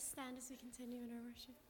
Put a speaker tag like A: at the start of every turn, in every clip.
A: stand as we continue in our worship.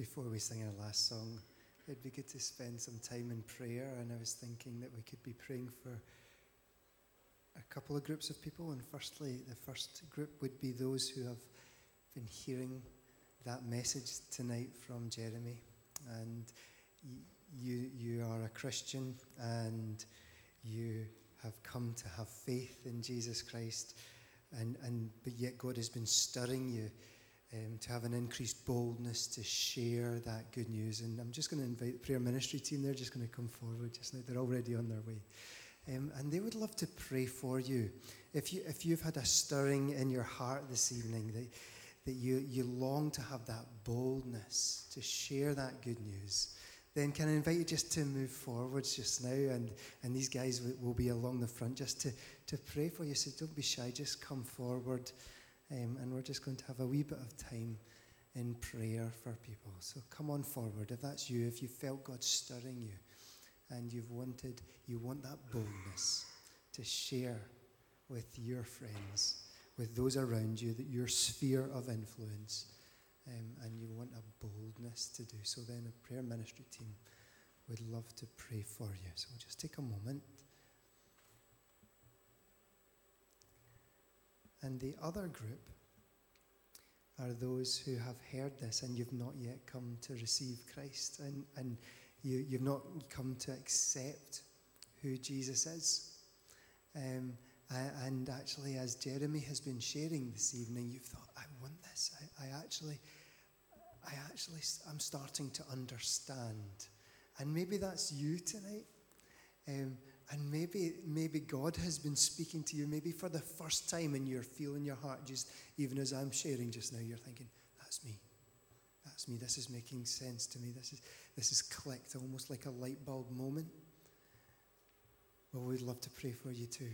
B: Before we sing our last song, it'd be good to spend some time in prayer. And I was thinking that we could be praying for a couple of groups of people. And firstly, the first group would be those who have been hearing that message tonight from Jeremy. And you, you are a Christian and you have come to have faith in Jesus Christ. And, and but yet God has been stirring you um, to have an increased boldness to share that good news. And I'm just going to invite the prayer ministry team, they're just going to come forward just now. They're already on their way. Um, and they would love to pray for you. If, you. if you've had a stirring in your heart this evening, that, that you, you long to have that boldness to share that good news, then can I invite you just to move forwards just now? And, and these guys will, will be along the front just to, to pray for you. So don't be shy, just come forward. Um, and we're just going to have a wee bit of time in prayer for people. So come on forward. If that's you, if you felt God stirring you and you've wanted, you want that boldness to share with your friends, with those around you, that your sphere of influence, um, and you want a boldness to do so, then a prayer ministry team would love to pray for you. So just take a moment. And the other group are those who have heard this and you've not yet come to receive Christ and, and you, you've not come to accept who Jesus is. Um, and actually, as Jeremy has been sharing this evening, you've thought, I want this. I, I actually, I actually, I'm starting to understand. And maybe that's you tonight. Um, and maybe, maybe God has been speaking to you, maybe for the first time, and you're feeling your heart, just even as I'm sharing just now, you're thinking, that's me. That's me. This is making sense to me. This is, this is clicked, almost like a light bulb moment. Well, we'd love to pray for you too.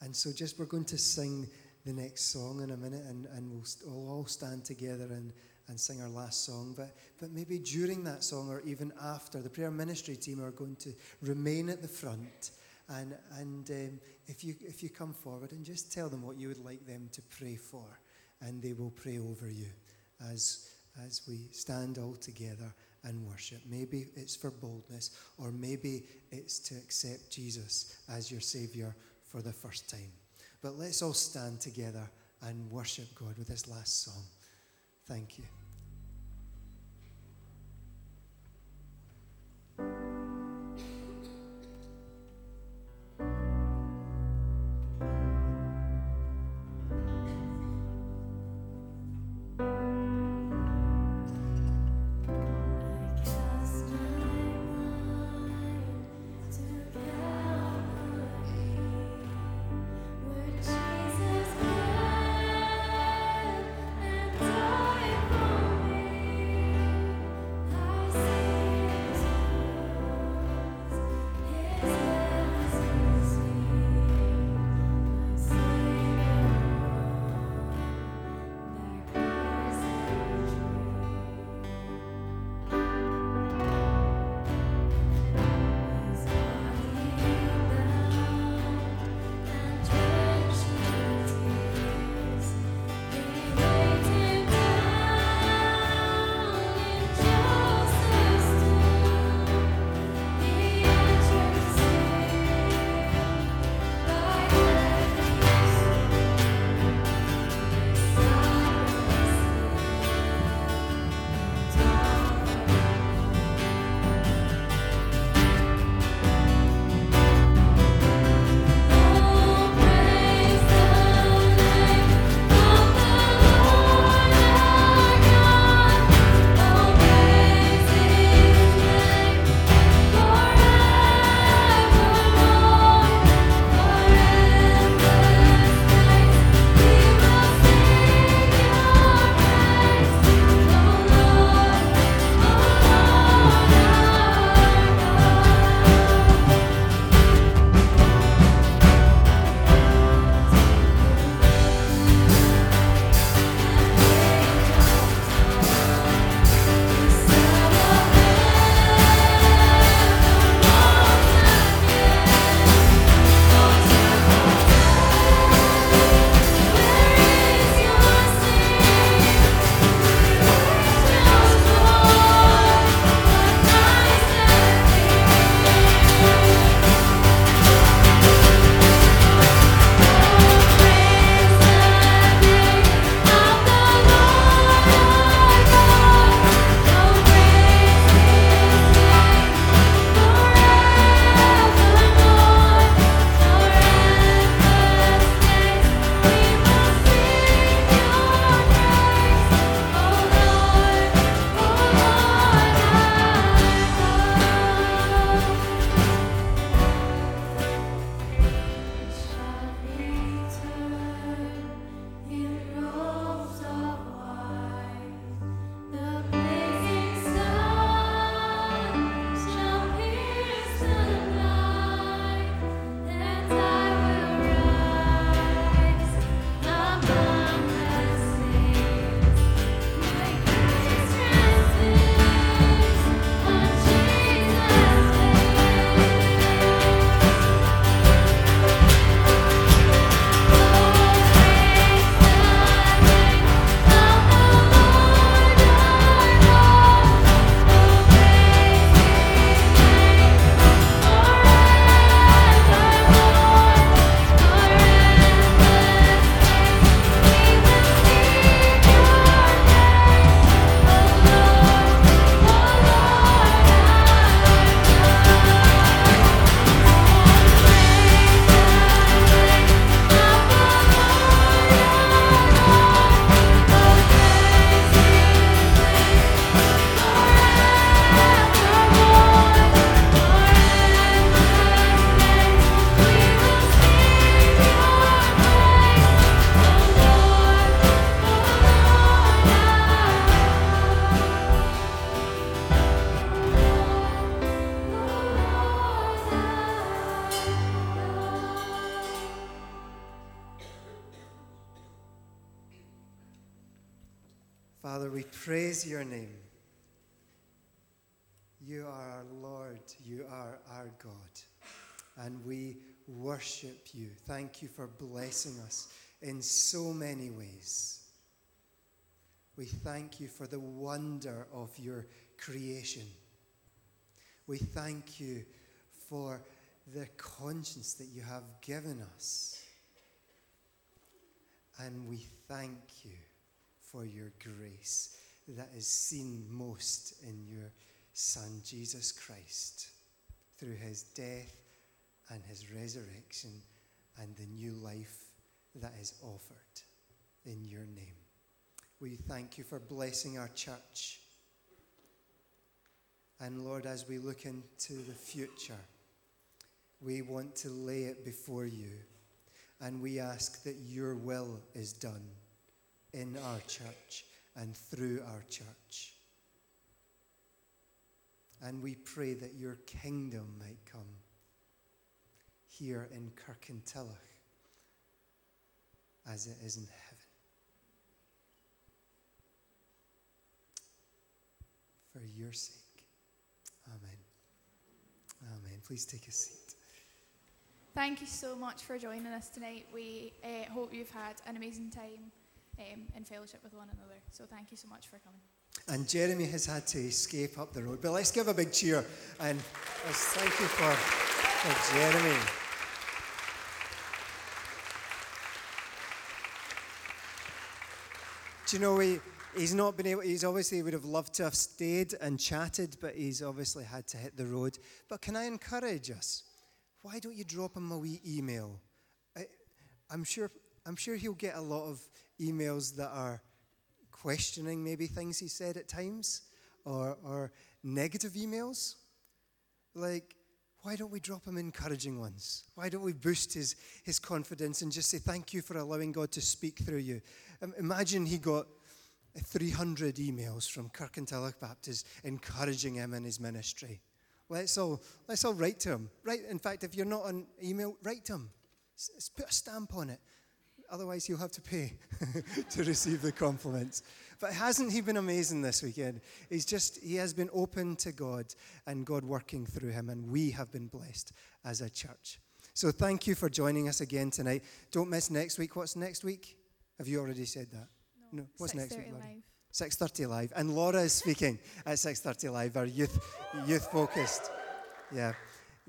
B: And so, just we're going to sing the next song in a minute, and, and we'll, we'll all stand together and, and sing our last song. But, but maybe during that song or even after, the prayer ministry team are going to remain at the front. And, and um, if, you, if you come forward and just tell them what you would like them to pray for, and they will pray over you as, as we stand all together and worship. Maybe it's for boldness, or maybe it's to accept Jesus as your Savior for the first time. But let's all stand together and worship God with this last song. Thank you. Praise your name. You are our Lord, you are our God, and we worship you. Thank you for blessing us in so many ways. We thank you for the wonder of your creation. We thank you for the conscience that you have given us. And we thank you for your grace that is seen most in your Son, Jesus Christ, through his death and his resurrection and the new life that is offered in your name. We thank you for blessing our church. And Lord, as we look into the future, we want to lay it before you. And we ask that your will is done in our church and through our church. And we pray that your kingdom might come here in Kirkintilloch as it is in heaven. For your sake. Amen. Amen. Please take a seat.
C: Thank you so much for joining us tonight. We uh, hope you've had an amazing time um, in fellowship with one another. So thank you so much for coming.
B: And Jeremy has had to escape up the road. But let's give a big cheer and thank you for, for Jeremy. Do you know, he, he's not been able, he's obviously would have loved to have stayed and chatted, but he's obviously had to hit the road. But can I encourage us? Why don't you drop him a wee email? I, I'm sure, I'm sure he'll get a lot of emails that are questioning maybe things he said at times or, or negative emails. Like, why don't we drop him encouraging ones? Why don't we boost his, his confidence and just say, Thank you for allowing God to speak through you? Um, imagine he got 300 emails from Kirkintilloch Baptist encouraging him in his ministry. Let's all, let's all write to him. Right, in fact, if you're not on email, write to him. S- put a stamp on it. Otherwise, you'll have to pay to receive the compliments. But hasn't he been amazing this weekend? He's just, he has been open to God and God working through him, and we have been blessed as a church. So thank you for joining us again tonight. Don't miss next week. What's next week? Have you already said that? No. What's next week, Laura? 6.30 live. And Laura is speaking at 6.30 live, our youth, youth focused. Yeah.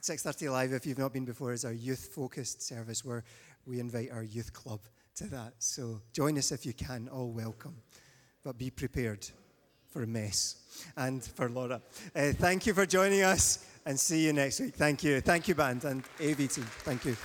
B: 6.30 live, if you've not been before, is our youth focused service where we invite our youth club to that. So join us if you can, all welcome. But be prepared for a mess. And for Laura. Uh, thank you for joining us and see you next week. Thank you. Thank you, band and AVT. Thank you.